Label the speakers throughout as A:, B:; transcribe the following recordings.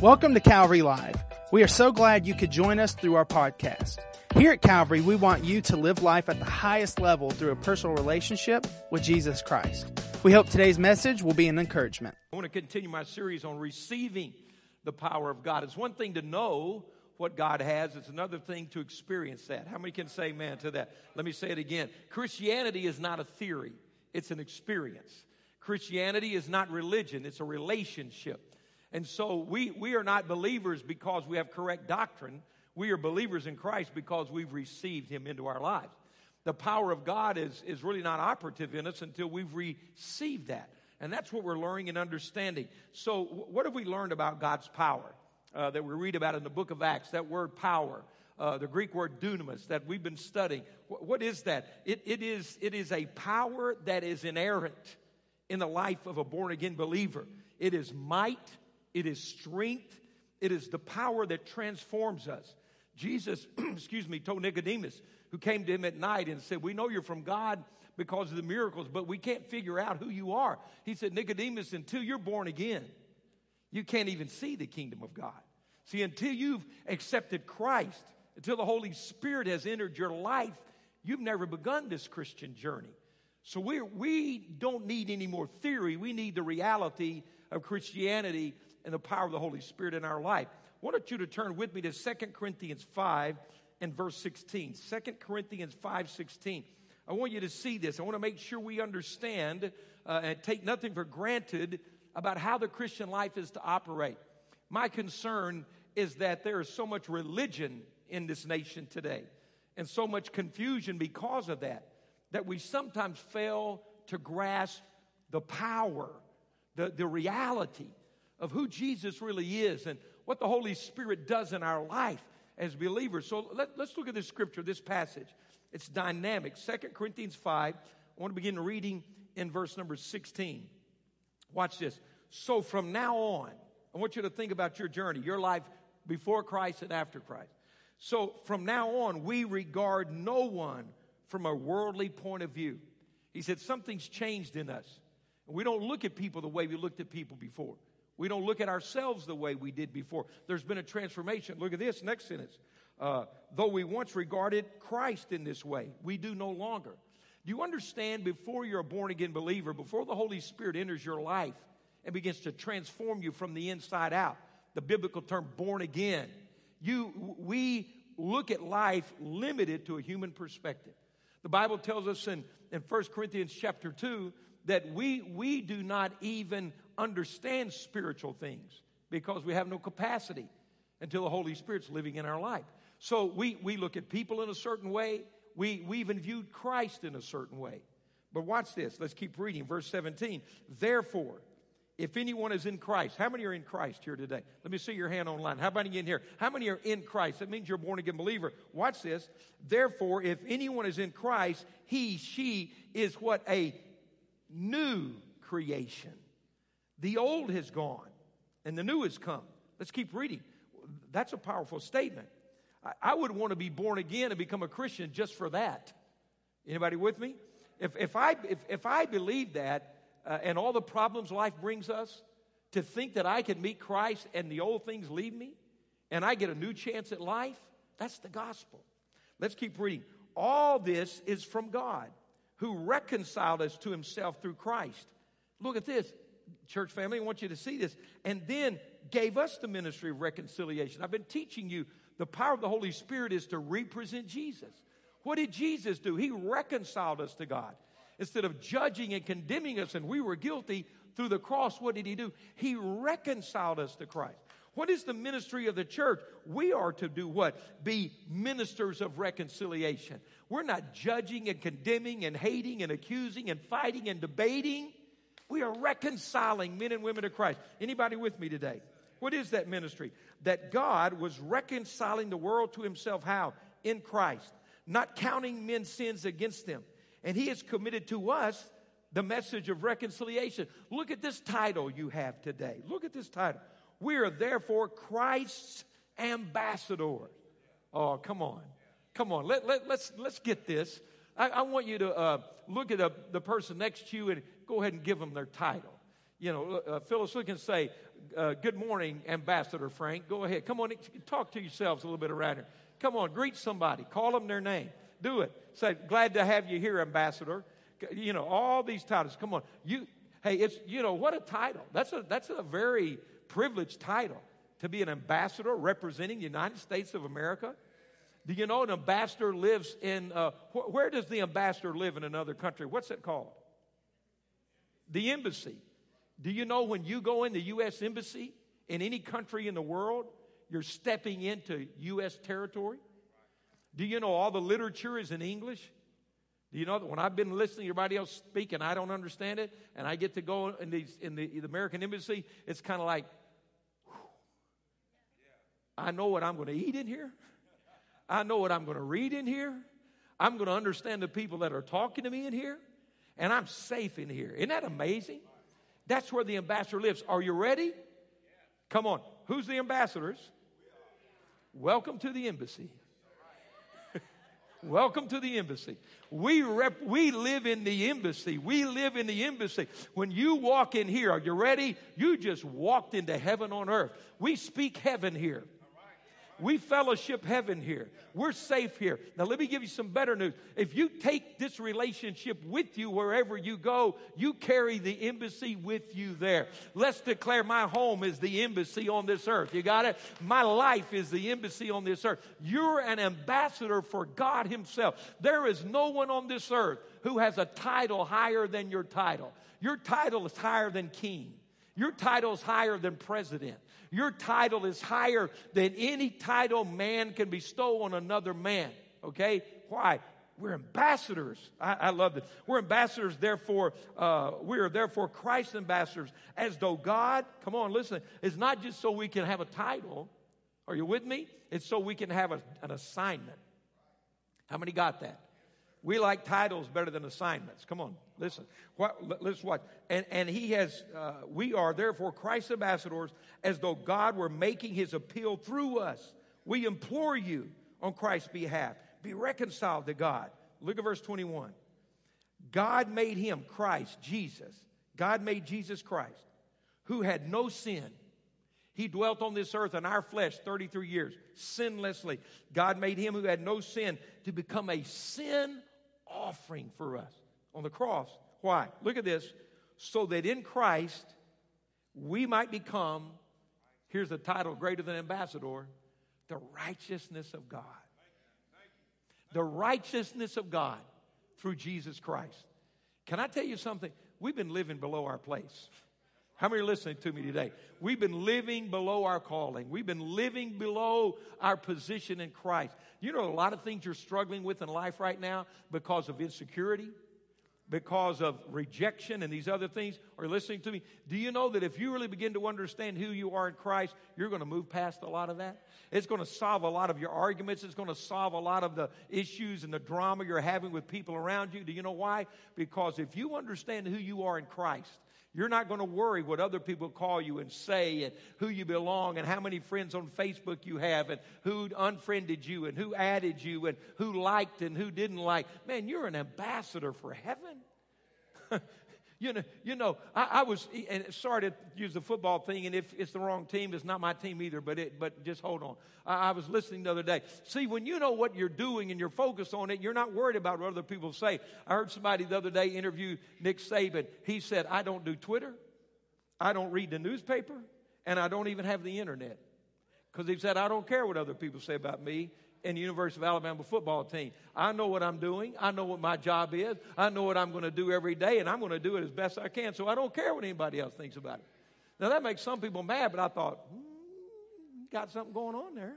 A: Welcome to Calvary Live. We are so glad you could join us through our podcast. Here at Calvary, we want you to live life at the highest level through a personal relationship with Jesus Christ. We hope today's message will be an encouragement.
B: I want to continue my series on receiving the power of God. It's one thing to know what God has, it's another thing to experience that. How many can say amen to that? Let me say it again. Christianity is not a theory, it's an experience. Christianity is not religion, it's a relationship. And so we, we are not believers because we have correct doctrine. We are believers in Christ because we've received Him into our lives. The power of God is, is really not operative in us until we've received that. And that's what we're learning and understanding. So, what have we learned about God's power uh, that we read about in the book of Acts? That word power, uh, the Greek word dunamis that we've been studying. what, is that? It, it, is, it is a power that is inerrant in the life of a born again believer. It is might, it is strength, it is the power that transforms us. Jesus, excuse me, told Nicodemus, who came to him at night and said, We know you're from God because of the miracles, but we can't figure out who you are. He said, Nicodemus, until you're born again, you can't even see the kingdom of God. See, until you've accepted Christ, until the Holy Spirit has entered your life, you've never begun this Christian journey. So we we don't need any more theory. We need the reality of Christianity and the power of the Holy Spirit in our life. I want you to turn with me to 2 Corinthians 5 and verse 16. 2 Corinthians 5 16. I want you to see this. I want to make sure we understand uh, and take nothing for granted about how the Christian life is to operate. My concern is that there is so much religion in this nation today and so much confusion because of that, that we sometimes fail to grasp the power, the, the reality of who Jesus really is and what the Holy Spirit does in our life as believers. So let, us look at this scripture, this passage. It's dynamic. Second Corinthians 5. I want to begin reading in verse number 16. Watch this. So from now on, I want you to think about your journey, your life before Christ and after Christ. So from now on, we regard no one from a worldly point of view. He said, Something's changed in us. We don't look at people the way we looked at people before. We don't look at ourselves the way we did before. There's been a transformation. Look at this next sentence. Uh, though we once regarded Christ in this way, we do no longer. Do you understand before you're a born again believer, before the Holy Spirit enters your life and begins to transform you from the inside out, the biblical term born again, you, we look at life limited to a human perspective. The Bible tells us in, in 1 Corinthians chapter 2 that we, we do not even understand spiritual things because we have no capacity until the Holy Spirit's living in our life. So we, we look at people in a certain way. We, we even viewed Christ in a certain way. But watch this. Let's keep reading. Verse 17. Therefore, if anyone is in Christ, how many are in Christ here today? Let me see your hand online. How many in here? How many are in Christ? That means you're a born again believer. Watch this. Therefore, if anyone is in Christ, he, she is what? A new creation. The old has gone and the new has come. Let's keep reading. That's a powerful statement. I, would want to be born again and become a Christian just for that. Anybody with me? If, if, I, if, if I believe that uh, and all the problems life brings us, to think that I can meet Christ and the old things leave me and I get a new chance at life, that's the gospel. Let's keep reading. All this is from God who reconciled us to himself through Christ. Look at this church family, I want you to see this. And then gave us the ministry of reconciliation. I've been teaching you the power of the Holy Spirit is to represent Jesus. What did Jesus do? He reconciled us to God. Instead of judging and condemning us and we were guilty through the cross, what did he do? He reconciled us to Christ. What is the ministry of the church? We are to do what? Be ministers of reconciliation. We're not judging and condemning and hating and accusing and fighting and debating. We are reconciling men and women to Christ. Anybody with me today? What is that ministry? That God was reconciling the world to himself. How? In Christ. Not counting men's sins against them. And he has committed to us the message of reconciliation. Look at this title you have today. Look at this title. We are therefore Christ's ambassadors. Oh, come on. Come on. Let, let, let's, let's get this. I, I want you to uh, look at the person next to you and go ahead and give them their title. You know, uh, Phyllis, look and say, uh, good morning, Ambassador Frank. Go ahead. Come on, talk to yourselves a little bit around here. Come on, greet somebody. Call them their name. Do it. Say, glad to have you here, Ambassador. You know, all these titles. Come on. You, hey, it's, you know, what a title. That's a, that's a very privileged title to be an ambassador representing the United States of America. Do you know an ambassador lives in, uh, wh- where does the ambassador live in another country? What's it called? The embassy. Do you know when you go in the U.S. embassy in any country in the world, you're stepping into U.S. territory? Do you know all the literature is in English? Do you know that when I've been listening to everybody else speak and I don't understand it, and I get to go in, these, in the, the American embassy, it's kind of like, whew, I know what I'm going to eat in here. I know what I'm going to read in here. I'm going to understand the people that are talking to me in here, and I'm safe in here. Isn't that amazing? That's where the ambassador lives. Are you ready? Come on. Who's the ambassadors? Welcome to the embassy. Welcome to the embassy. We rep, we live in the embassy. We live in the embassy. When you walk in here, are you ready? You just walked into heaven on earth. We speak heaven here. We fellowship heaven here. We're safe here. Now, let me give you some better news. If you take this relationship with you wherever you go, you carry the embassy with you there. Let's declare my home is the embassy on this earth. You got it? My life is the embassy on this earth. You're an ambassador for God Himself. There is no one on this earth who has a title higher than your title. Your title is higher than king. Your title is higher than president. Your title is higher than any title man can bestow on another man. Okay? Why? We're ambassadors. I, I love this. We're ambassadors, therefore, uh, we are therefore Christ's ambassadors, as though God, come on, listen, it's not just so we can have a title. Are you with me? It's so we can have a, an assignment. How many got that? We like titles better than assignments. Come on, listen. What, let's watch. And, and he has, uh, we are therefore Christ's ambassadors as though God were making his appeal through us. We implore you on Christ's behalf, be reconciled to God. Look at verse 21. God made him, Christ, Jesus. God made Jesus Christ, who had no sin. He dwelt on this earth in our flesh 33 years, sinlessly. God made him who had no sin to become a sin offering for us on the cross. Why? Look at this. So that in Christ we might become, here's the title greater than ambassador, the righteousness of God. The righteousness of God through Jesus Christ. Can I tell you something? We've been living below our place. How many are listening to me today? We've been living below our calling. We've been living below our position in Christ. You know, a lot of things you're struggling with in life right now because of insecurity, because of rejection and these other things are listening to me. Do you know that if you really begin to understand who you are in Christ, you're going to move past a lot of that? It's going to solve a lot of your arguments. It's going to solve a lot of the issues and the drama you're having with people around you. Do you know why? Because if you understand who you are in Christ, you're not going to worry what other people call you and say and who you belong and how many friends on Facebook you have and who unfriended you and who added you and who liked and who didn't like. Man, you're an ambassador for heaven. you know, you know, I, I, was and sorry to use the football thing, and if it's the wrong team, it's not my team either. But it, but just hold on. I, I, was listening the other day. See, when you know what you're doing and you're focused on it, you're not worried about what other people say. I heard somebody the other day interview Nick Saban. He said, "I don't do Twitter, I don't read the newspaper, and I don't even have the internet." Because he said, I don't care what other people say about me in the University of Alabama football team. I know what I'm doing. I know what my job is. I know what I'm going to do every day, and I'm going to do it as best I can. So I don't care what anybody else thinks about it. Now, that makes some people mad, but I thought, hmm, got something going on there.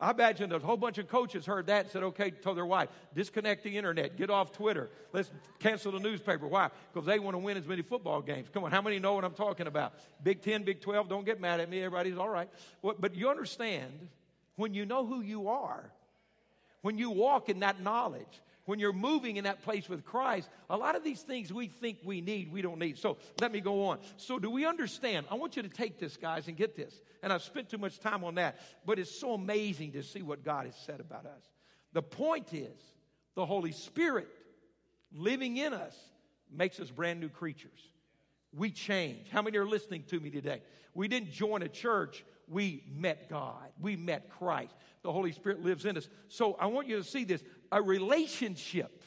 B: I imagine a whole bunch of coaches heard that and said, okay, told their wife, disconnect the internet, get off Twitter, let's cancel the newspaper. Why? Because they want to win as many football games. Come on, how many know what I'm talking about? Big 10, Big 12, don't get mad at me, everybody's all right. But you understand when you know who you are, when you walk in that knowledge, when you're moving in that place with Christ, a lot of these things we think we need, we don't need. So let me go on. So, do we understand? I want you to take this, guys, and get this. And I've spent too much time on that, but it's so amazing to see what God has said about us. The point is, the Holy Spirit living in us makes us brand new creatures. we change. How many are listening to me today? We didn't join a church, we met God. We met Christ. The Holy Spirit lives in us. So I want you to see this a relationship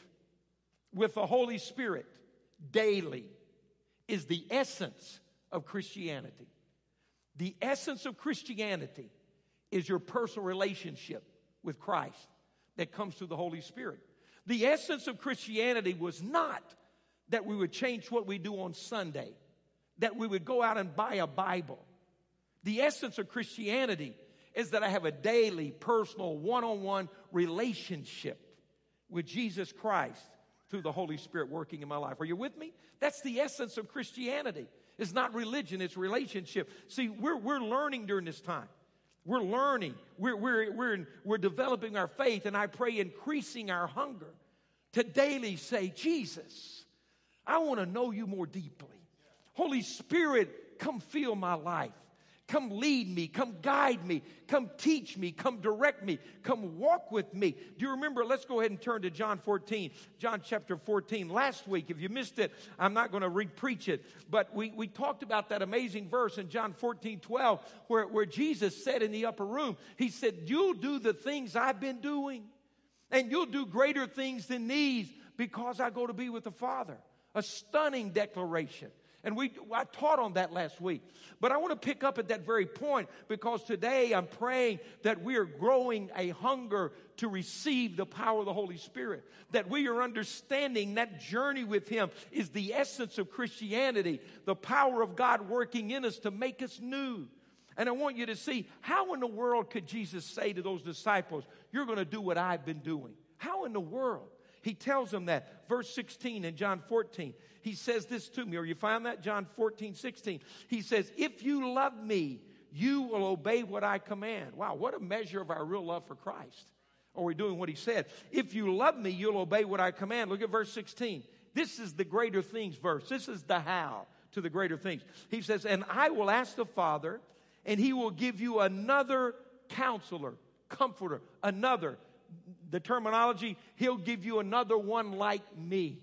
B: with the Holy Spirit daily is the essence of Christianity. The essence of Christianity is your personal relationship with Christ that comes through the Holy Spirit. The essence of Christianity was not that we would change what we do on Sunday, that we would go out and buy a Bible. The essence of Christianity is that I have a daily, personal, one on one relationship with Jesus Christ through the Holy Spirit working in my life. Are you with me? That's the essence of Christianity. It's not religion, it's relationship. See, we're, we're learning during this time. We're learning. We're, we're, we're, we're developing our faith, and I pray increasing our hunger to daily say, Jesus, I want to know you more deeply. Holy Spirit, come fill my life. Come lead me, come guide me, come teach me, come direct me, come walk with me. Do you remember? Let's go ahead and turn to John 14, John chapter 14. Last week, if you missed it, I'm not going to re-preach it, but we, we talked about that amazing verse in John 14, 12, where, where Jesus said in the upper room, He said, You'll do the things I've been doing, and you'll do greater things than these because I go to be with the Father. A stunning declaration. And we, I taught on that last week. But I want to pick up at that very point because today I'm praying that we are growing a hunger to receive the power of the Holy Spirit. That we are understanding that journey with Him is the essence of Christianity, the power of God working in us to make us new. And I want you to see how in the world could Jesus say to those disciples, You're going to do what I've been doing? How in the world? He tells them that. Verse 16 in John 14 he says this to me, or you find that? John 14, 16. He says, If you love me, you will obey what I command. Wow, what a measure of our real love for Christ. Are we doing what he said? If you love me, you'll obey what I command. Look at verse 16. This is the greater things verse. This is the how to the greater things. He says, And I will ask the Father, and he will give you another counselor, comforter, another. The terminology, he'll give you another one like me.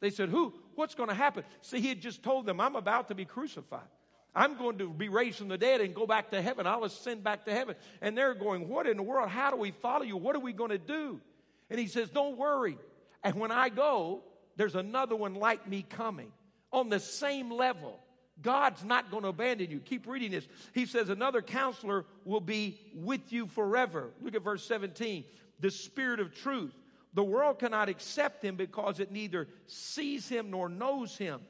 B: They said, Who? What's going to happen? See, he had just told them, I'm about to be crucified. I'm going to be raised from the dead and go back to heaven. I'll ascend back to heaven. And they're going, What in the world? How do we follow you? What are we going to do? And he says, Don't worry. And when I go, there's another one like me coming on the same level. God's not going to abandon you. Keep reading this. He says, Another counselor will be with you forever. Look at verse 17. The Spirit of truth the world cannot accept him because it neither sees him nor knows him.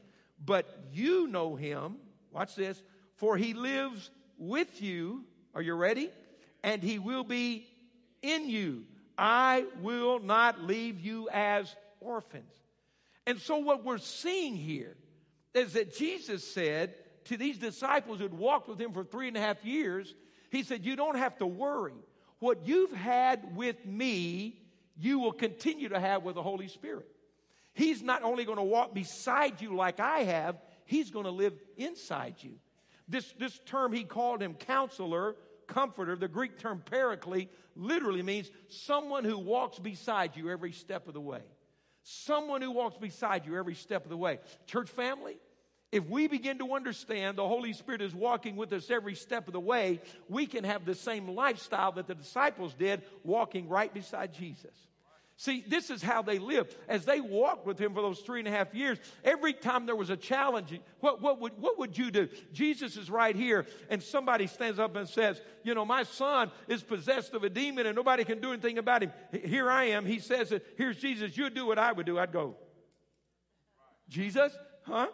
B: But you know him. Watch this. For he lives with you. Are you ready? And he will be in you. I will not leave you as orphans. And so, what we're seeing here is that Jesus said to these disciples who'd walked with him for three and a half years, He said, You don't have to worry. What you've had with me, you will continue to have with the Holy Spirit. He's not only going to walk beside you like I have, He's going to live inside you. This, this term he called him counselor, comforter, the Greek term paraclete, literally means someone who walks beside you every step of the way. Someone who walks beside you every step of the way. Church family, if we begin to understand the Holy Spirit is walking with us every step of the way, we can have the same lifestyle that the disciples did, walking right beside Jesus. See, this is how they lived. As they walked with him for those three and a half years, every time there was a challenge, what, what, would, what would you do? Jesus is right here, and somebody stands up and says, You know, my son is possessed of a demon, and nobody can do anything about him. Here I am. He says, Here's Jesus. You do what I would do. I'd go, Jesus? Huh?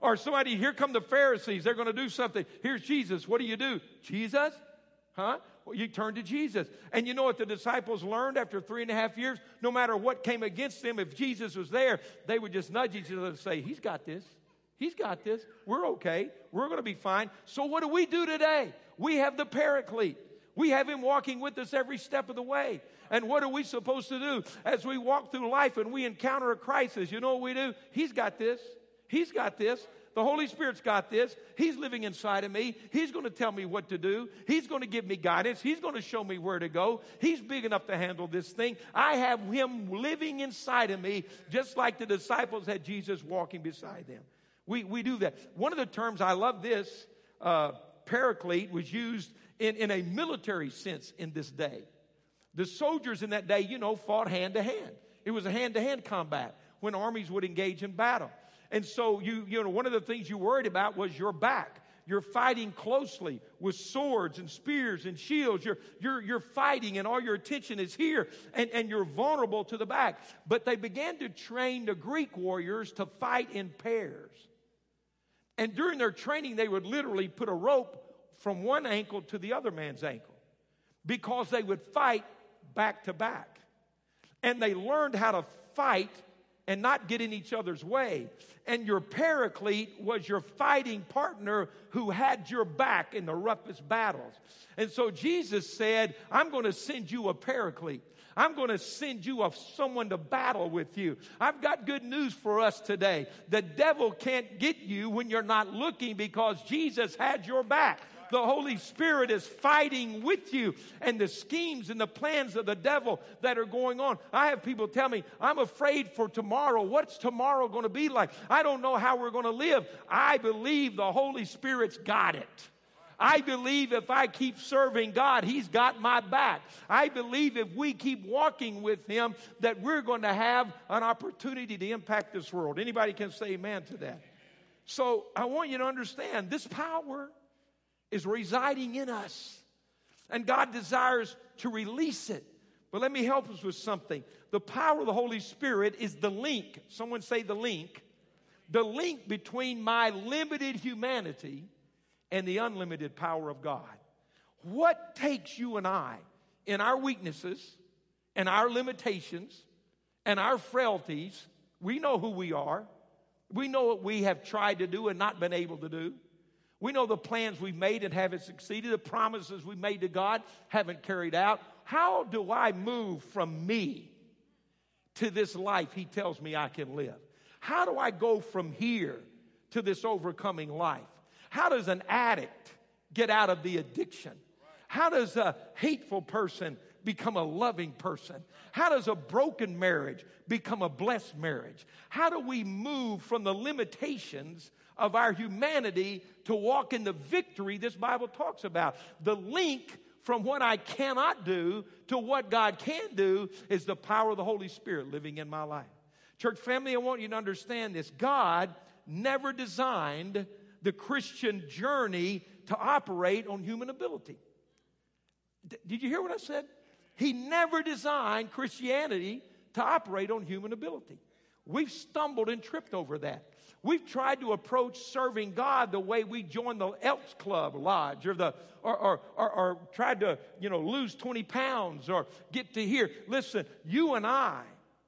B: Or somebody, here come the Pharisees. They're going to do something. Here's Jesus. What do you do? Jesus? Huh? Well, you turn to Jesus. And you know what the disciples learned after three and a half years? No matter what came against them, if Jesus was there, they would just nudge each other and say, He's got this. He's got this. We're okay. We're going to be fine. So, what do we do today? We have the paraclete. We have him walking with us every step of the way. And what are we supposed to do as we walk through life and we encounter a crisis? You know what we do? He's got this. He's got this. The Holy Spirit's got this. He's living inside of me. He's going to tell me what to do. He's going to give me guidance. He's going to show me where to go. He's big enough to handle this thing. I have Him living inside of me, just like the disciples had Jesus walking beside them. We, we do that. One of the terms, I love this, uh, paraclete was used in, in a military sense in this day. The soldiers in that day, you know, fought hand to hand. It was a hand to hand combat when armies would engage in battle. And so you, you know, one of the things you worried about was your back. You're fighting closely with swords and spears and shields. You're, you're, you're fighting, and all your attention is here, and, and you're vulnerable to the back. But they began to train the Greek warriors to fight in pairs. And during their training, they would literally put a rope from one ankle to the other man's ankle because they would fight back to back. And they learned how to fight and not get in each other's way. And your paraclete was your fighting partner who had your back in the roughest battles. And so Jesus said, I'm going to send you a paraclete. I'm going to send you a, someone to battle with you. I've got good news for us today. The devil can't get you when you're not looking because Jesus had your back the Holy Spirit is fighting with you and the schemes and the plans of the devil that are going on. I have people tell me, I'm afraid for tomorrow. What's tomorrow going to be like? I don't know how we're going to live. I believe the Holy Spirit's got it. I believe if I keep serving God, He's got my back. I believe if we keep walking with Him, that we're going to have an opportunity to impact this world. Anybody can say amen to that. So I want you to understand this power is residing in us. And God desires to release it. But let me help us with something. The power of the Holy Spirit is the link. Someone say the link. The link between my limited humanity and the unlimited power of God. What takes you and I in our weaknesses and our limitations and our frailties? We know who we are. We know what we have tried to do and not been able to do. We know the plans we've made and haven't succeeded, the promises we've made to God haven't carried out. How do I move from me to this life He tells me I can live? How do I go from here to this overcoming life? How does an addict get out of the addiction? How does a hateful person become a loving person? How does a broken marriage become a blessed marriage? How do we move from the limitations of our humanity to walk in the victory this Bible talks about. The link from what I cannot do to what God can do is the power of the Holy Spirit living in my life. Church family, I want you to understand this. God never designed the Christian journey to operate on human ability. D- did you hear what I said? He never designed Christianity to operate on human ability. We've stumbled and tripped over that. We've tried to approach serving God the way we joined the Elks Club Lodge or, the, or, or, or, or tried to, you know, lose 20 pounds or get to here. Listen, you and I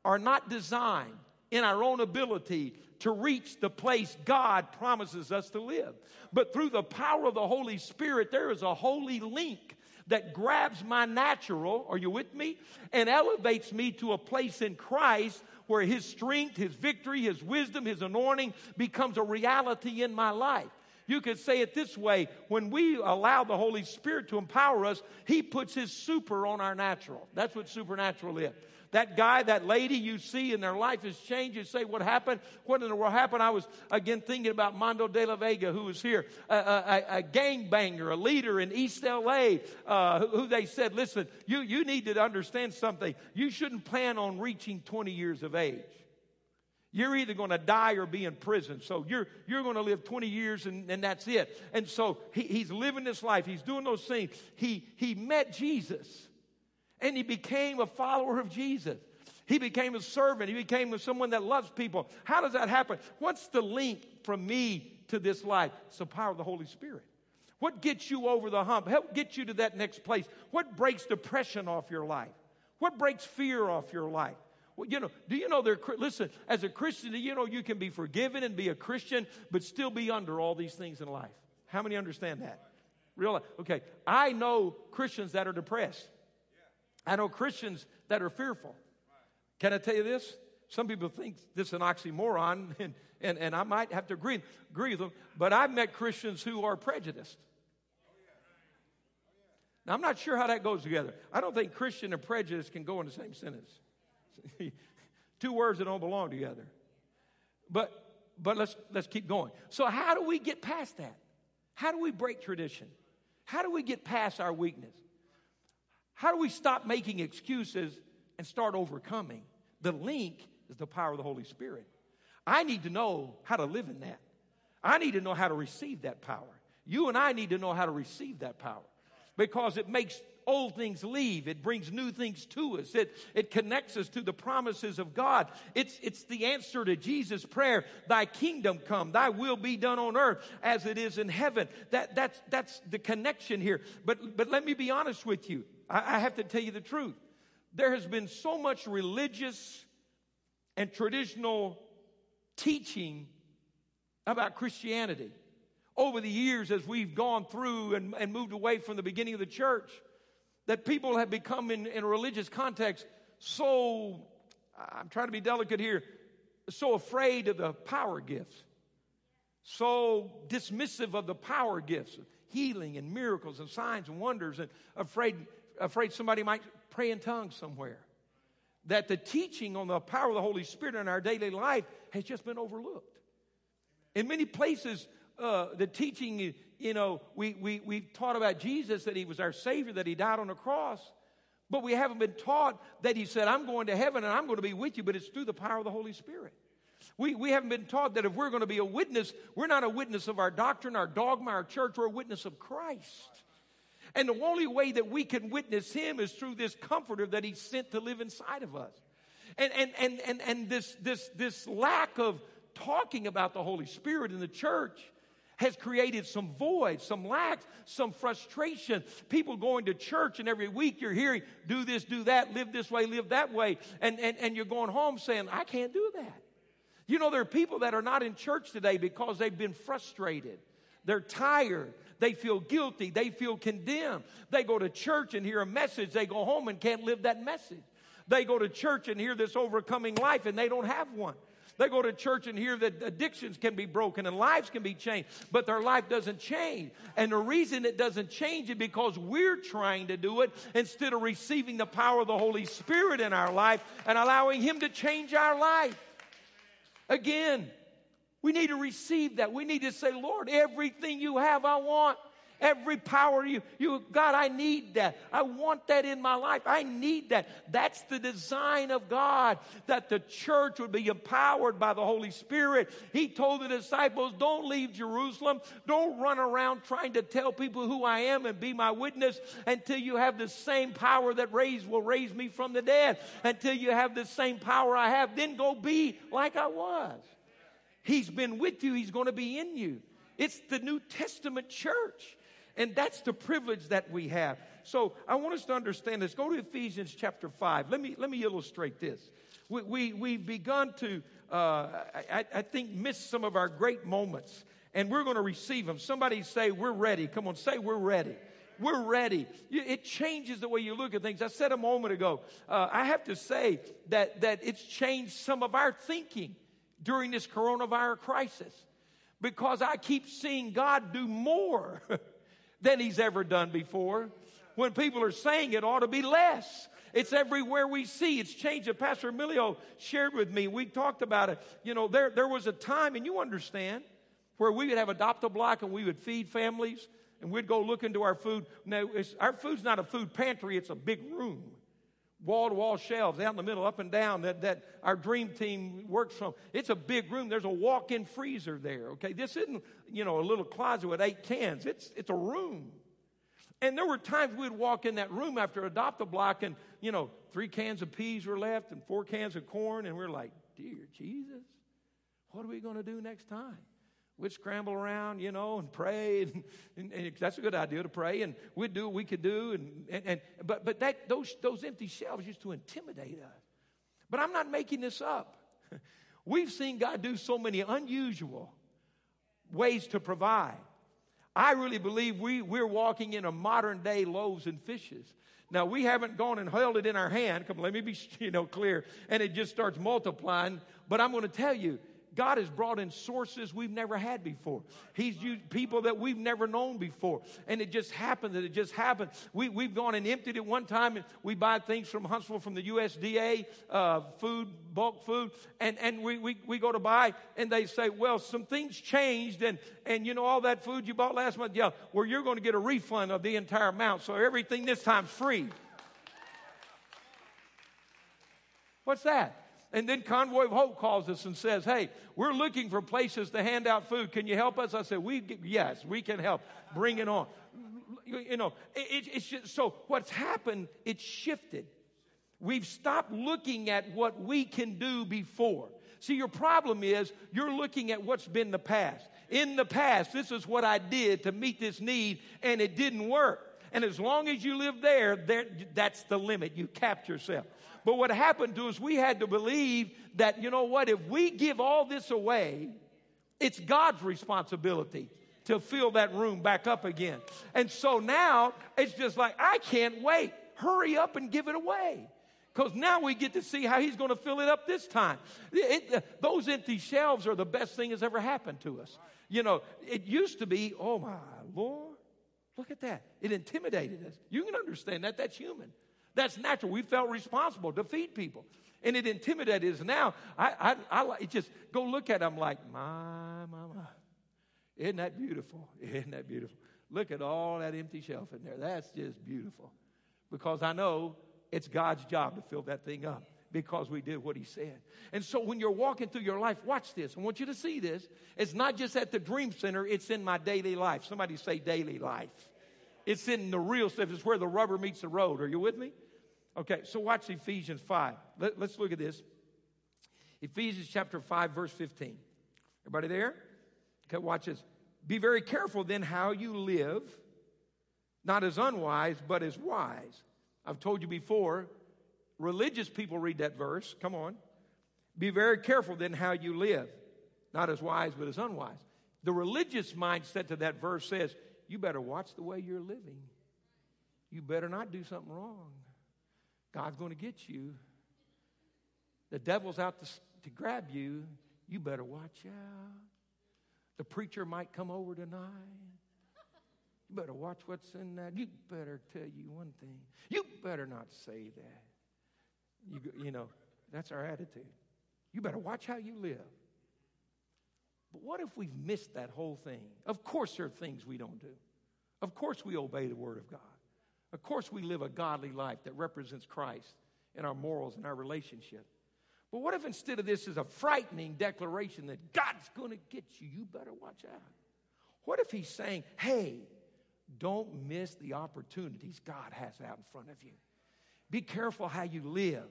B: are not designed in our own ability to reach the place God promises us to live. But through the power of the Holy Spirit, there is a holy link that grabs my natural, are you with me? And elevates me to a place in Christ where His strength, His victory, His wisdom, His anointing becomes a reality in my life. You could say it this way when we allow the Holy Spirit to empower us, He puts His super on our natural. That's what supernatural is. That guy, that lady you see in their life has changed, you say, What happened? What in the world happened? I was again thinking about Mondo de la Vega, who was here, a, a, a gangbanger, a leader in East LA, uh, who, who they said, Listen, you, you need to understand something. You shouldn't plan on reaching 20 years of age. You're either going to die or be in prison. So you're, you're going to live 20 years and, and that's it. And so he, he's living this life. He's doing those things. He, he met Jesus and he became a follower of Jesus. He became a servant. He became someone that loves people. How does that happen? What's the link from me to this life? It's the power of the Holy Spirit. What gets you over the hump? Help get you to that next place. What breaks depression off your life? What breaks fear off your life? Well, you know, do you know there? Listen, as a Christian, you know you can be forgiven and be a Christian, but still be under all these things in life? How many understand that? Real? Okay, I know Christians that are depressed. I know Christians that are fearful. Can I tell you this? Some people think this is an oxymoron, and, and, and I might have to agree, agree with them, but I've met Christians who are prejudiced. Now, I'm not sure how that goes together. I don't think Christian and prejudice can go in the same sentence. Two words that don't belong together. But, but let's, let's keep going. So, how do we get past that? How do we break tradition? How do we get past our weakness? How do we stop making excuses and start overcoming? The link is the power of the Holy Spirit. I need to know how to live in that. I need to know how to receive that power. You and I need to know how to receive that power because it makes old things leave. It brings new things to us. It, it connects us to the promises of God. It's, it's the answer to Jesus' prayer, Thy kingdom come, Thy will be done on earth as it is in heaven. That, that's, that's the connection here. But, but let me be honest with you. I, I have to tell you the truth. There has been so much religious and traditional teaching about Christianity over the years as we've gone through and, and moved away from the beginning of the church that people have become in, in a religious context so, I'm trying to be delicate here, so afraid of the power gifts, so dismissive of the power gifts, healing and miracles and signs and wonders, and afraid, afraid somebody might pray in tongues somewhere. That the teaching on the power of the Holy Spirit in our daily life has just been overlooked. In many places, uh, the teaching, you know, we, we, we've taught about Jesus, that he was our Savior, that he died on the cross. But we haven't been taught that he said, I'm going to heaven and I'm going to be with you, but it's through the power of the Holy Spirit. We, we haven't been taught that if we're going to be a witness, we're not a witness of our doctrine, our dogma, our church, we're a witness of Christ. And the only way that we can witness him is through this comforter that he sent to live inside of us. And, and, and, and, and this, this, this lack of talking about the Holy Spirit in the church has created some void, some lack, some frustration. People going to church and every week you're hearing, do this, do that, live this way, live that way. And, and, and you're going home saying, I can't do that. You know, there are people that are not in church today because they've been frustrated. They're tired. They feel guilty. They feel condemned. They go to church and hear a message. They go home and can't live that message. They go to church and hear this overcoming life and they don't have one. They go to church and hear that addictions can be broken and lives can be changed, but their life doesn't change. And the reason it doesn't change is because we're trying to do it instead of receiving the power of the Holy Spirit in our life and allowing Him to change our life. Again, we need to receive that. We need to say, Lord, everything you have, I want. Every power you, you, God, I need that. I want that in my life. I need that. That's the design of God, that the church would be empowered by the Holy Spirit. He told the disciples, don't leave Jerusalem. Don't run around trying to tell people who I am and be my witness until you have the same power that raised will raise me from the dead. Until you have the same power I have, then go be like I was. He's been with you. He's going to be in you. It's the New Testament church. And that's the privilege that we have. So I want us to understand this. Go to Ephesians chapter 5. Let me, let me illustrate this. We, we, we've begun to, uh, I, I think, miss some of our great moments, and we're going to receive them. Somebody say, We're ready. Come on, say, We're ready we're ready. It changes the way you look at things. I said a moment ago, uh, I have to say that, that it's changed some of our thinking during this coronavirus crisis because I keep seeing God do more than he's ever done before. When people are saying it ought to be less. It's everywhere we see. It's changed. Pastor Emilio shared with me. We talked about it. You know, there, there was a time, and you understand, where we would have adopt a block and we would feed families and we'd go look into our food. Now, our food's not a food pantry, it's a big room wall to wall shelves out in the middle, up and down, that, that our dream team works from. It's a big room. There's a walk in freezer there, okay? This isn't, you know, a little closet with eight cans, it's, it's a room. And there were times we'd walk in that room after adopt a block and, you know, three cans of peas were left and four cans of corn, and we're like, dear Jesus, what are we going to do next time? We'd scramble around, you know, and pray, and, and, and, that's a good idea to pray, and we'd do what we could do, and, and, and but but that those those empty shelves used to intimidate us. But I'm not making this up. We've seen God do so many unusual ways to provide. I really believe we, we're walking in a modern day loaves and fishes. Now we haven't gone and held it in our hand. Come, let me be you know clear, and it just starts multiplying. But I'm going to tell you, God has brought in sources we've never had before. He's used people that we've never known before. And it just happened that it just happened. We, we've gone and emptied it one time, and we buy things from Huntsville from the USDA, uh, food, bulk food, and, and we, we, we go to buy, and they say, well, some things changed, and, and you know, all that food you bought last month, yeah, well, you're going to get a refund of the entire amount, so everything this time's free. What's that? And then Convoy of Hope calls us and says, Hey, we're looking for places to hand out food. Can you help us? I said, we, Yes, we can help. Bring it on. You know, it, it's just, so what's happened, it's shifted. We've stopped looking at what we can do before. See, your problem is you're looking at what's been the past. In the past, this is what I did to meet this need, and it didn't work. And as long as you live there, there that's the limit. You capped yourself. But what happened to us, we had to believe that, you know what, if we give all this away, it's God's responsibility to fill that room back up again. And so now it's just like, I can't wait. Hurry up and give it away. Because now we get to see how he's going to fill it up this time. It, it, uh, those empty shelves are the best thing that's ever happened to us. You know, it used to be, oh my Lord, look at that. It intimidated us. You can understand that. That's human. That's natural. We felt responsible to feed people. And it intimidated us. Now, I, I, I just go look at them like, my, my, my. Isn't that beautiful? Isn't that beautiful? Look at all that empty shelf in there. That's just beautiful. Because I know it's God's job to fill that thing up because we did what he said. And so when you're walking through your life, watch this. I want you to see this. It's not just at the dream center, it's in my daily life. Somebody say daily life. It's in the real stuff. It's where the rubber meets the road. Are you with me? Okay, so watch Ephesians 5. Let, us look at this. Ephesians chapter 5, verse 15. Everybody there? Okay, watch this. Be very careful then how you live, not as unwise, but as wise. I've told you before, religious people read that verse. Come on. Be very careful then how you live, not as wise, but as unwise. The religious mindset to that verse says, you better watch the way you're living. You better not do something wrong. God's going to get you. The devil's out to, to grab you. You better watch out. The preacher might come over tonight. You better watch what's in that. You better tell you one thing. You better not say that. You, you know, that's our attitude. You better watch how you live. But what if we've missed that whole thing? Of course, there are things we don't do. Of course, we obey the Word of God. Of course, we live a godly life that represents Christ in our morals and our relationship. But what if instead of this is a frightening declaration that God's going to get you? You better watch out. What if He's saying, hey, don't miss the opportunities God has out in front of you? Be careful how you live.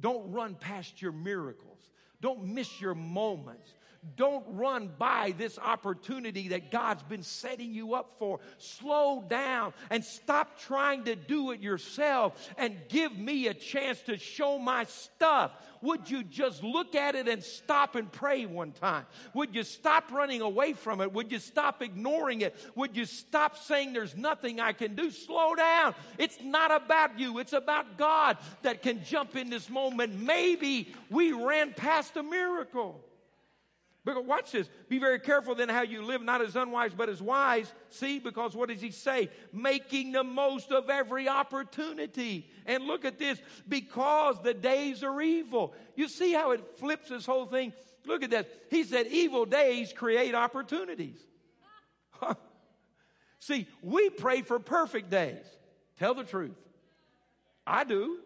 B: Don't run past your miracles. Don't miss your moments. Don't run by this opportunity that God's been setting you up for. Slow down and stop trying to do it yourself and give me a chance to show my stuff. Would you just look at it and stop and pray one time? Would you stop running away from it? Would you stop ignoring it? Would you stop saying there's nothing I can do? Slow down. It's not about you, it's about God that can jump in this moment. Maybe we ran past a miracle. But watch this. Be very careful then how you live, not as unwise, but as wise. See, because what does he say? Making the most of every opportunity. And look at this. Because the days are evil. You see how it flips this whole thing? Look at this. He said, evil days create opportunities. see, we pray for perfect days. Tell the truth. I do.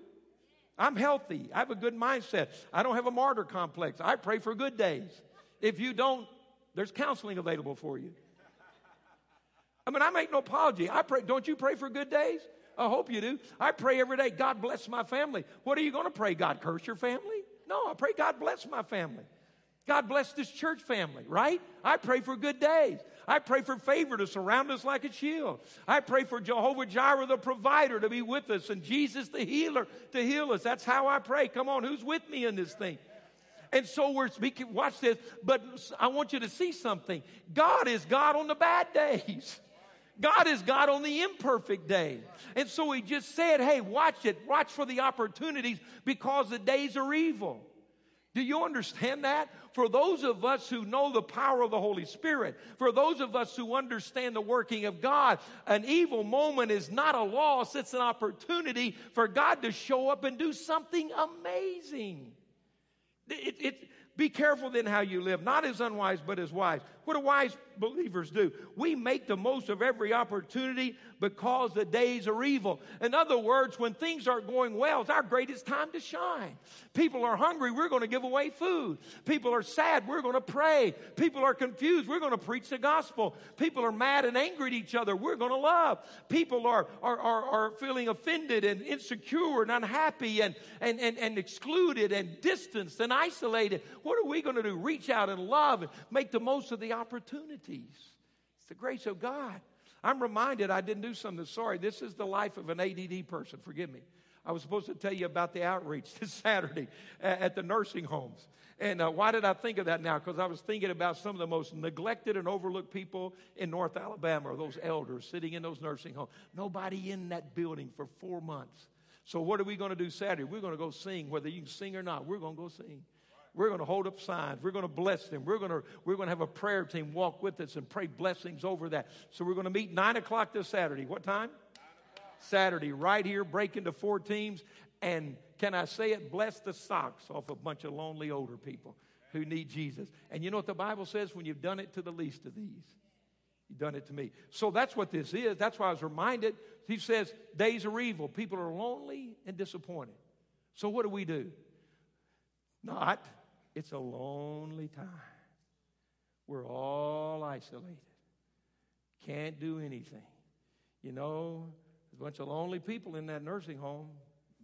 B: I'm healthy. I have a good mindset. I don't have a martyr complex. I pray for good days. If you don't, there's counseling available for you. I mean, I make no apology. I pray. Don't you pray for good days? I hope you do. I pray every day, God bless my family. What are you going to pray? God curse your family? No, I pray God bless my family. God bless this church family, right? I pray for good days. I pray for favor to surround us like a shield. I pray for Jehovah Jireh, the provider, to be with us and Jesus, the healer, to heal us. That's how I pray. Come on, who's with me in this thing? And so we're speaking, watch this, but I want you to see something. God is God on the bad days. God is God on the imperfect day. And so he just said, hey, watch it. Watch for the opportunities because the days are evil. Do you understand that? For those of us who know the power of the Holy Spirit, for those of us who understand the working of God, an evil moment is not a loss, it's an opportunity for God to show up and do something amazing. It, it, be careful then how you live, not as unwise, but as wise. What do wise believers do? We make the most of every opportunity because the days are evil. In other words, when things aren't going well, it's our greatest time to shine. People are hungry, we're going to give away food. People are sad, we're going to pray. People are confused, we're going to preach the gospel. People are mad and angry at each other, we're going to love. People are, are, are, are feeling offended and insecure and unhappy and, and, and, and excluded and distanced and isolated. What are we going to do? Reach out and love and make the most of the It's the grace of God. I'm reminded I didn't do something. Sorry, this is the life of an ADD person. Forgive me. I was supposed to tell you about the outreach this Saturday at the nursing homes. And uh, why did I think of that now? Because I was thinking about some of the most neglected and overlooked people in North Alabama, those elders sitting in those nursing homes. Nobody in that building for four months. So, what are we going to do Saturday? We're going to go sing, whether you can sing or not. We're going to go sing. We're going to hold up signs. We're going to bless them. We're going to, we're going to have a prayer team walk with us and pray blessings over that. So we're going to meet 9 o'clock this Saturday. What time? Saturday, right here, break into four teams. And can I say it? Bless the socks off a bunch of lonely older people who need Jesus. And you know what the Bible says? When you've done it to the least of these, you've done it to me. So that's what this is. That's why I was reminded. He says, days are evil. People are lonely and disappointed. So what do we do? Not it's a lonely time. We're all isolated. Can't do anything. You know, there's a bunch of lonely people in that nursing home,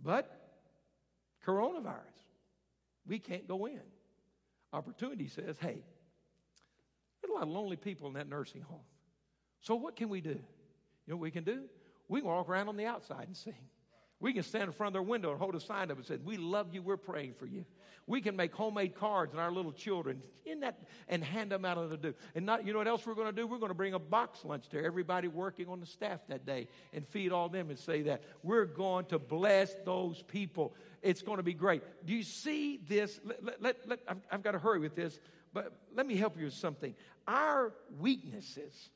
B: but coronavirus. We can't go in. Opportunity says, hey, there's a lot of lonely people in that nursing home. So what can we do? You know what we can do? We can walk around on the outside and sing. We can stand in front of their window and hold a sign up and say, We love you, we're praying for you. We can make homemade cards and our little children in that and hand them out on the do. And not, you know what else we're going to do? We're going to bring a box lunch to everybody working on the staff that day and feed all them and say that we're going to bless those people. It's going to be great. Do you see this? Let, let, let, I've, I've got to hurry with this, but let me help you with something. Our weaknesses,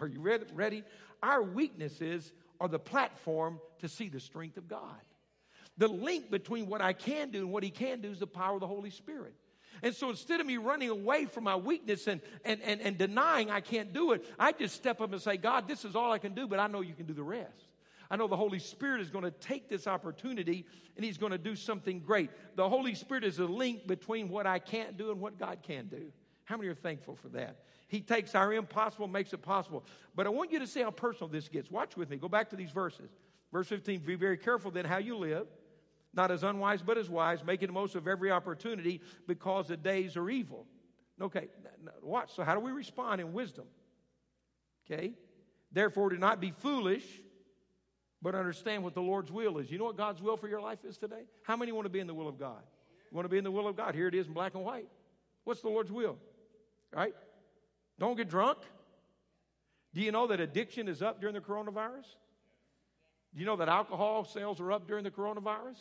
B: are you ready? Our weaknesses the platform to see the strength of God. The link between what I can do and what He can do is the power of the Holy Spirit. And so instead of me running away from my weakness and, and, and, and denying I can't do it, I just step up and say, God, this is all I can do, but I know you can do the rest. I know the Holy Spirit is going to take this opportunity and He's going to do something great. The Holy Spirit is a link between what I can't do and what God can do. How many are thankful for that? He takes our impossible, makes it possible. But I want you to see how personal this gets. Watch with me. Go back to these verses. Verse 15 Be very careful then how you live, not as unwise, but as wise, making the most of every opportunity because the days are evil. Okay, watch. So, how do we respond in wisdom? Okay? Therefore, do not be foolish, but understand what the Lord's will is. You know what God's will for your life is today? How many want to be in the will of God? You want to be in the will of God? Here it is in black and white. What's the Lord's will? Right? Don't get drunk. Do you know that addiction is up during the coronavirus? Do you know that alcohol sales are up during the coronavirus?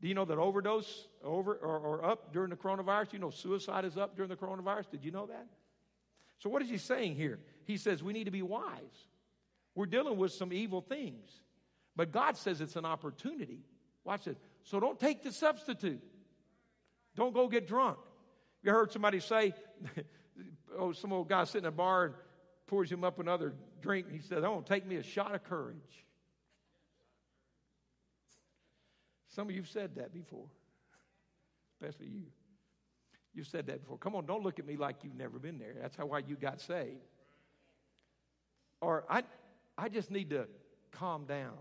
B: Do you know that overdose over or, or up during the coronavirus? You know suicide is up during the coronavirus. Did you know that? So what is he saying here? He says we need to be wise. We're dealing with some evil things. But God says it's an opportunity. Watch this. So don't take the substitute. Don't go get drunk. You heard somebody say, oh, some old guy sitting in a bar and pours him up another drink. And he said, Oh, take me a shot of courage. Some of you have said that before, especially you. You've said that before. Come on, don't look at me like you've never been there. That's how why you got saved. Or I, I just need to calm down.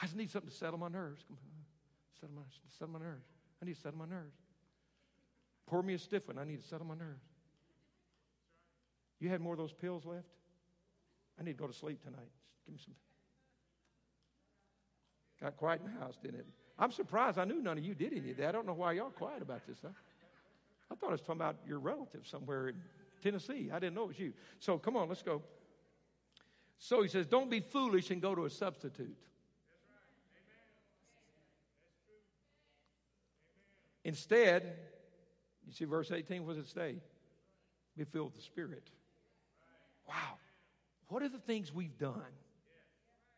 B: I just need something to settle my nerves. Settle my, settle my nerves. I need to settle my nerves. Pour me a stiff one. I need to settle my nerves. You had more of those pills left? I need to go to sleep tonight. Just give me some. Got quiet in the house, didn't it? I'm surprised. I knew none of you did any of that. I don't know why y'all quiet about this. I thought I was talking about your relative somewhere in Tennessee. I didn't know it was you. So come on, let's go. So he says, Don't be foolish and go to a substitute. Instead, you see verse 18, what does it say? Be filled with the Spirit. Wow. What are the things we've done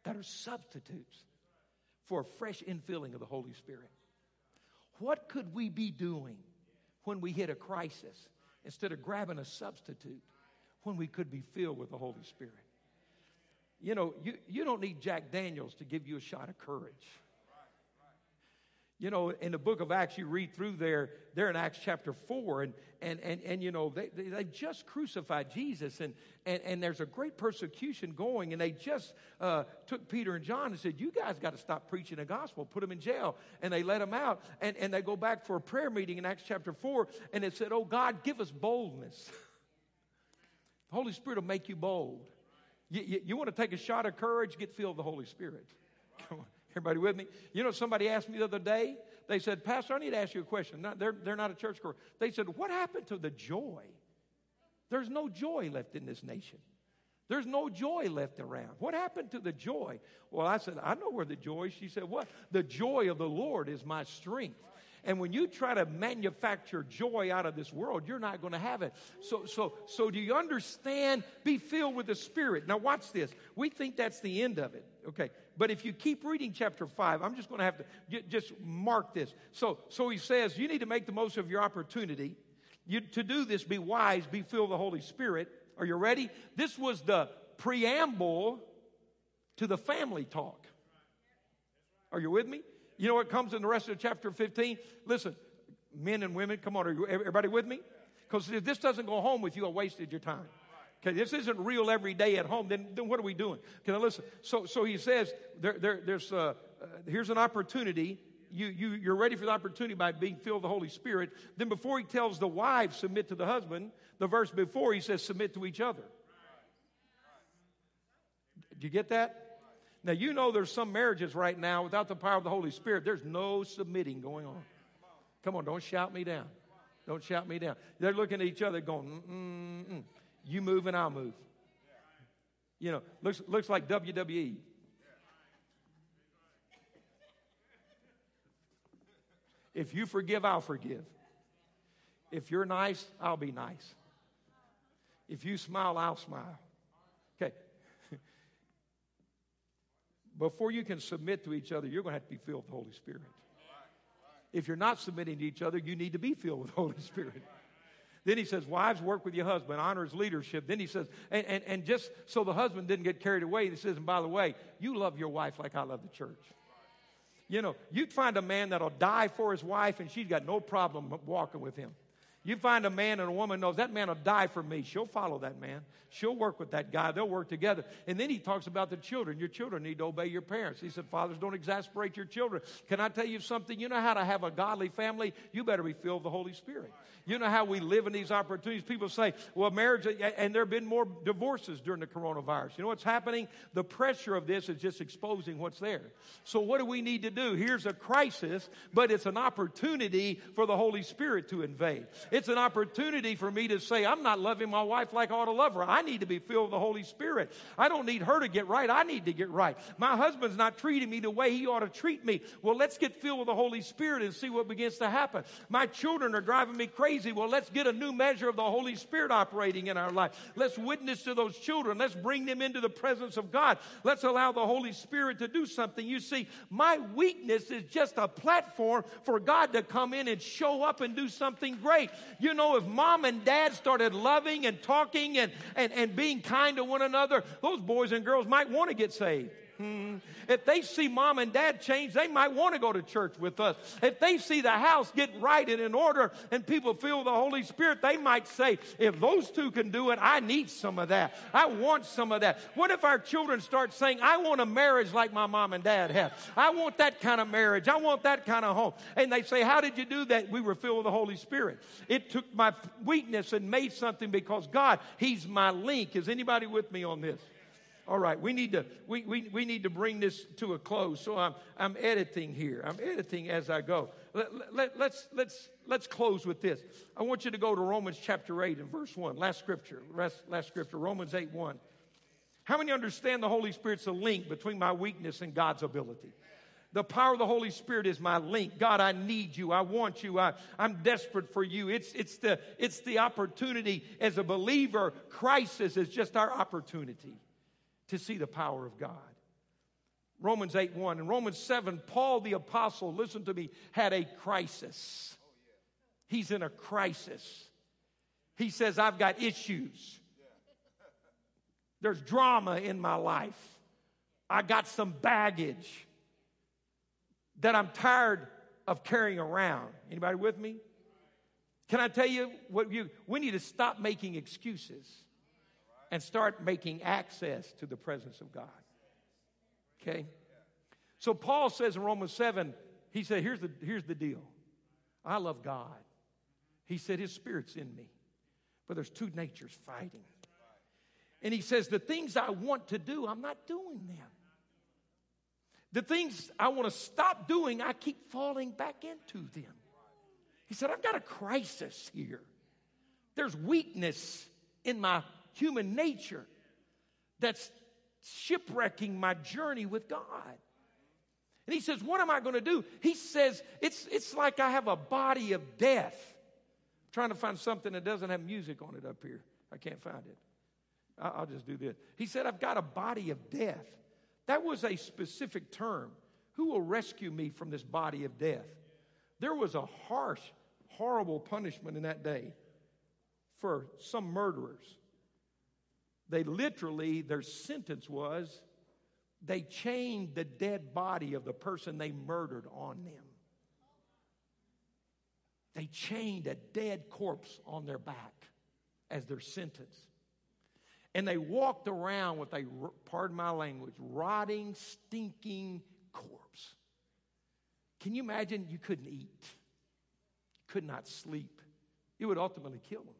B: that are substitutes for a fresh infilling of the Holy Spirit? What could we be doing when we hit a crisis instead of grabbing a substitute when we could be filled with the Holy Spirit? You know, you, you don't need Jack Daniels to give you a shot of courage. You know, in the book of Acts, you read through there, they're in Acts chapter 4, and, and, and, and you know, they, they, just crucified Jesus, and, and, and there's a great persecution going, and they just uh, took Peter and John and said, You guys got to stop preaching the gospel, put them in jail. And they let them out, and, and they go back for a prayer meeting in Acts chapter 4, and it said, Oh God, give us boldness. the Holy Spirit will make you bold. You, you, you want to take a shot of courage? Get filled with the Holy Spirit. Come on. Everybody with me? You know, somebody asked me the other day, they said, Pastor, I need to ask you a question. Not, they're, they're not a church choir. They said, What happened to the joy? There's no joy left in this nation. There's no joy left around. What happened to the joy? Well, I said, I know where the joy is. She said, What? The joy of the Lord is my strength. And when you try to manufacture joy out of this world, you're not going to have it. So, so, so do you understand? Be filled with the Spirit. Now, watch this. We think that's the end of it. Okay. But if you keep reading chapter 5, I'm just going to have to just mark this. So, so he says, you need to make the most of your opportunity. You, to do this, be wise, be filled with the Holy Spirit. Are you ready? This was the preamble to the family talk. Are you with me? You know what comes in the rest of chapter 15? Listen, men and women, come on, are you, everybody with me? Because if this doesn't go home with you, I wasted your time. Okay, this isn't real every day at home. Then, then what are we doing? Can I listen? So, so he says, there, there, there's, uh, uh, here's an opportunity. You, you, you're ready for the opportunity by being filled with the Holy Spirit. Then before he tells the wife, submit to the husband, the verse before he says, submit to each other. Do you get that? Now, you know there's some marriages right now without the power of the Holy Spirit, there's no submitting going on. Come on, don't shout me down. Don't shout me down. They're looking at each other going, mm, mm, mm. You move and I'll move. You know, looks, looks like WWE. If you forgive, I'll forgive. If you're nice, I'll be nice. If you smile, I'll smile. Okay. Before you can submit to each other, you're going to have to be filled with the Holy Spirit. If you're not submitting to each other, you need to be filled with the Holy Spirit. Then he says, Wives, work with your husband, honor his leadership. Then he says, and, and, and just so the husband didn't get carried away, he says, And by the way, you love your wife like I love the church. You know, you'd find a man that'll die for his wife, and she's got no problem walking with him. You find a man and a woman knows that man will die for me. She'll follow that man. She'll work with that guy. They'll work together. And then he talks about the children. Your children need to obey your parents. He said, Fathers, don't exasperate your children. Can I tell you something? You know how to have a godly family? You better be filled with the Holy Spirit. You know how we live in these opportunities? People say, well, marriage, and there have been more divorces during the coronavirus. You know what's happening? The pressure of this is just exposing what's there. So, what do we need to do? Here's a crisis, but it's an opportunity for the Holy Spirit to invade. It's an opportunity for me to say, I'm not loving my wife like I ought to love her. I need to be filled with the Holy Spirit. I don't need her to get right. I need to get right. My husband's not treating me the way he ought to treat me. Well, let's get filled with the Holy Spirit and see what begins to happen. My children are driving me crazy. Well, let's get a new measure of the Holy Spirit operating in our life. Let's witness to those children. Let's bring them into the presence of God. Let's allow the Holy Spirit to do something. You see, my weakness is just a platform for God to come in and show up and do something great. You know, if mom and dad started loving and talking and, and, and being kind to one another, those boys and girls might want to get saved. Hmm. If they see mom and dad change, they might want to go to church with us. If they see the house get right and in order and people feel the Holy Spirit, they might say, if those two can do it, I need some of that. I want some of that. What if our children start saying, I want a marriage like my mom and dad had? I want that kind of marriage. I want that kind of home. And they say, How did you do that? We were filled with the Holy Spirit. It took my weakness and made something because God, He's my link. Is anybody with me on this? All right, we need to we, we, we need to bring this to a close. So I'm I'm editing here. I'm editing as I go. Let, let, let's let's let's close with this. I want you to go to Romans chapter 8 and verse 1. Last scripture. Last, last scripture, Romans 8 1. How many understand the Holy Spirit's a link between my weakness and God's ability? The power of the Holy Spirit is my link. God, I need you. I want you. I, I'm desperate for you. It's, it's, the, it's the opportunity as a believer. Crisis is just our opportunity to see the power of God. Romans 8 1. and Romans 7, Paul the apostle, listen to me, had a crisis. He's in a crisis. He says, I've got issues. There's drama in my life. I got some baggage that I'm tired of carrying around. Anybody with me? Can I tell you what you we need to stop making excuses and start making access to the presence of God. Okay? So Paul says in Romans 7, he said, here's the, here's the deal. I love God. He said, His Spirit's in me. But there's two natures fighting. And he says, The things I want to do, I'm not doing them. The things I want to stop doing, I keep falling back into them. He said, I've got a crisis here. There's weakness in my human nature that's shipwrecking my journey with God. And he says, What am I going to do? He says, it's, it's like I have a body of death. I'm trying to find something that doesn't have music on it up here. I can't find it. I'll just do this. He said, I've got a body of death. That was a specific term. Who will rescue me from this body of death? There was a harsh, horrible punishment in that day for some murderers. They literally, their sentence was they chained the dead body of the person they murdered on them. They chained a dead corpse on their back as their sentence. And they walked around with a, pardon my language, rotting, stinking corpse. Can you imagine? You couldn't eat, you could not sleep. It would ultimately kill them.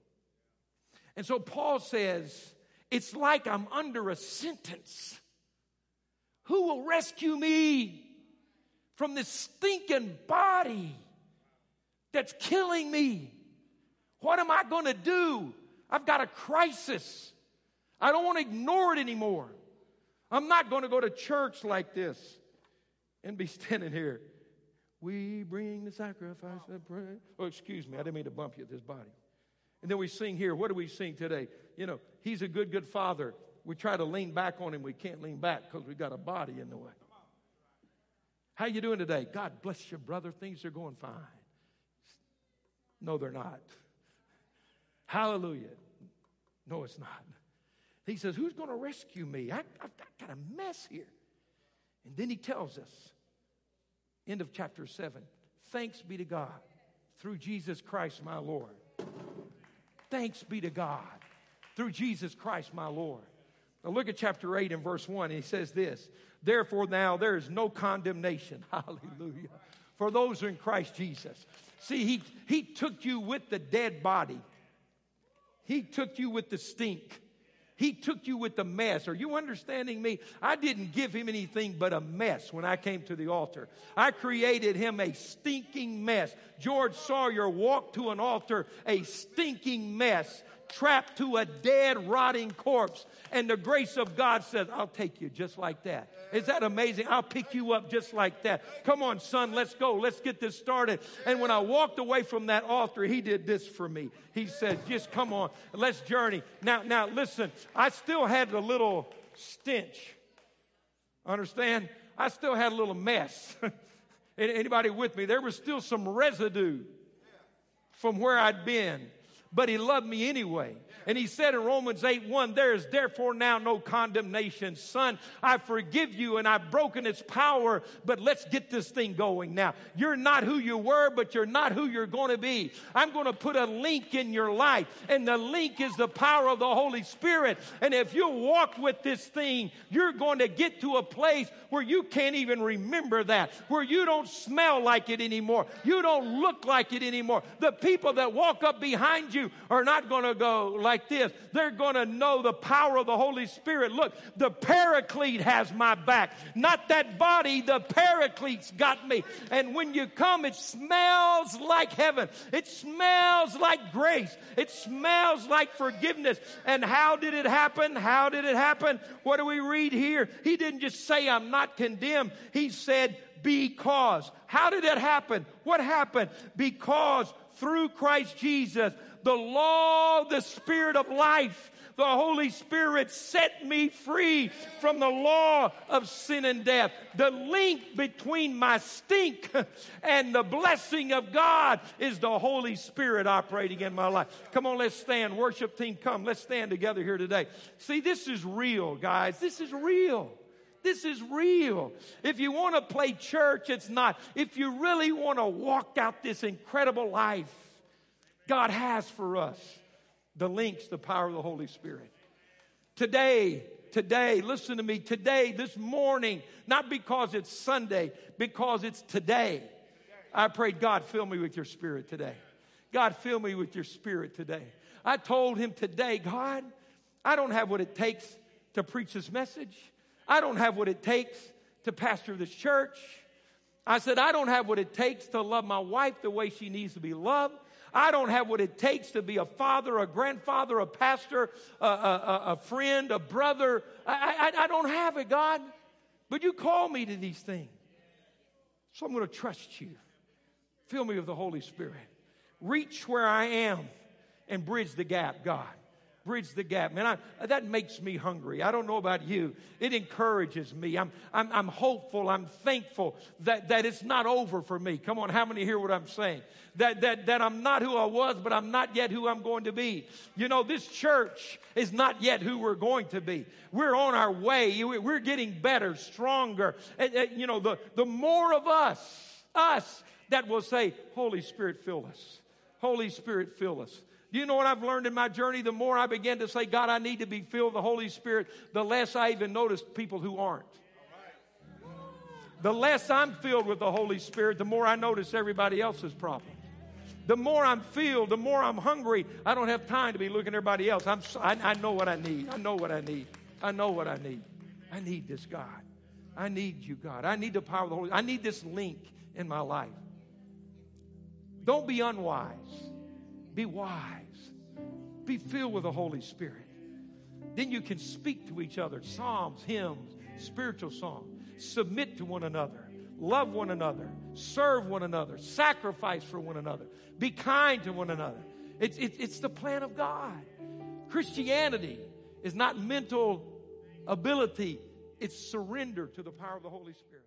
B: And so Paul says, it's like I'm under a sentence. Who will rescue me from this stinking body that's killing me? What am I going to do? I've got a crisis. I don't want to ignore it anymore. I'm not going to go to church like this and be standing here. We bring the sacrifice of prayer. Oh, excuse me, I didn't mean to bump you at this body. And then we sing here. What do we sing today? You know, He's a good, good Father. We try to lean back on Him. We can't lean back because we got a body in the way. How you doing today? God bless you, brother. Things are going fine. No, they're not. Hallelujah. No, it's not. He says, Who's going to rescue me? I, have got a mess here. And then he tells us, end of chapter 7, thanks be to God through Jesus Christ my Lord. Thanks be to God through Jesus Christ my Lord. Now look at chapter 8 and verse 1. And he says this Therefore, now there is no condemnation. Hallelujah. For those who are in Christ Jesus. See, he, he took you with the dead body, he took you with the stink. He took you with the mess. Are you understanding me? I didn't give him anything but a mess when I came to the altar. I created him a stinking mess. George Sawyer walked to an altar a stinking mess trapped to a dead, rotting corpse. And the grace of God says, I'll take you just like that. Is that amazing? I'll pick you up just like that. Come on, son, let's go. Let's get this started. And when I walked away from that altar, he did this for me. He said, just come on, let's journey. Now, now listen, I still had a little stench. Understand? I still had a little mess. Anybody with me? There was still some residue from where I'd been but he loved me anyway. And he said in Romans 8 1, There is therefore now no condemnation. Son, I forgive you and I've broken its power, but let's get this thing going now. You're not who you were, but you're not who you're going to be. I'm going to put a link in your life, and the link is the power of the Holy Spirit. And if you walk with this thing, you're going to get to a place where you can't even remember that, where you don't smell like it anymore, you don't look like it anymore. The people that walk up behind you are not going to go like like this. They're going to know the power of the Holy Spirit. Look, the paraclete has my back. Not that body, the paraclete's got me. And when you come, it smells like heaven. It smells like grace. It smells like forgiveness. And how did it happen? How did it happen? What do we read here? He didn't just say, I'm not condemned. He said, because. How did that happen? What happened? Because through Christ Jesus, the law, the spirit of life, the Holy Spirit set me free from the law of sin and death. The link between my stink and the blessing of God is the Holy Spirit operating in my life. Come on, let's stand. Worship team, come. Let's stand together here today. See, this is real, guys. This is real. This is real. If you want to play church, it's not. If you really want to walk out this incredible life God has for us, the links, the power of the Holy Spirit. Today, today, listen to me, today, this morning, not because it's Sunday, because it's today. I prayed, God, fill me with your spirit today. God, fill me with your spirit today. I told him today, God, I don't have what it takes to preach this message. I don't have what it takes to pastor this church. I said, I don't have what it takes to love my wife the way she needs to be loved. I don't have what it takes to be a father, a grandfather, a pastor, a, a, a friend, a brother. I, I, I don't have it, God. But you call me to these things. So I'm going to trust you. Fill me with the Holy Spirit. Reach where I am and bridge the gap, God bridge the gap. Man, I, that makes me hungry. I don't know about you. It encourages me. I'm, I'm, I'm hopeful. I'm thankful that, that it's not over for me. Come on, how many hear what I'm saying? That, that, that I'm not who I was, but I'm not yet who I'm going to be. You know, this church is not yet who we're going to be. We're on our way. We're getting better, stronger. And, and, you know, the, the more of us, us, that will say, Holy Spirit, fill us. Holy Spirit, fill us. You know what I've learned in my journey? The more I begin to say, God, I need to be filled with the Holy Spirit, the less I even notice people who aren't. The less I'm filled with the Holy Spirit, the more I notice everybody else's problems. The more I'm filled, the more I'm hungry. I don't have time to be looking at everybody else. I'm, I, I know what I need. I know what I need. I know what I need. I need this God. I need you, God. I need the power of the Holy I need this link in my life. Don't be unwise. Be wise. Be filled with the Holy Spirit. Then you can speak to each other psalms, hymns, spiritual songs. Submit to one another. Love one another. Serve one another. Sacrifice for one another. Be kind to one another. It's, it's, it's the plan of God. Christianity is not mental ability, it's surrender to the power of the Holy Spirit.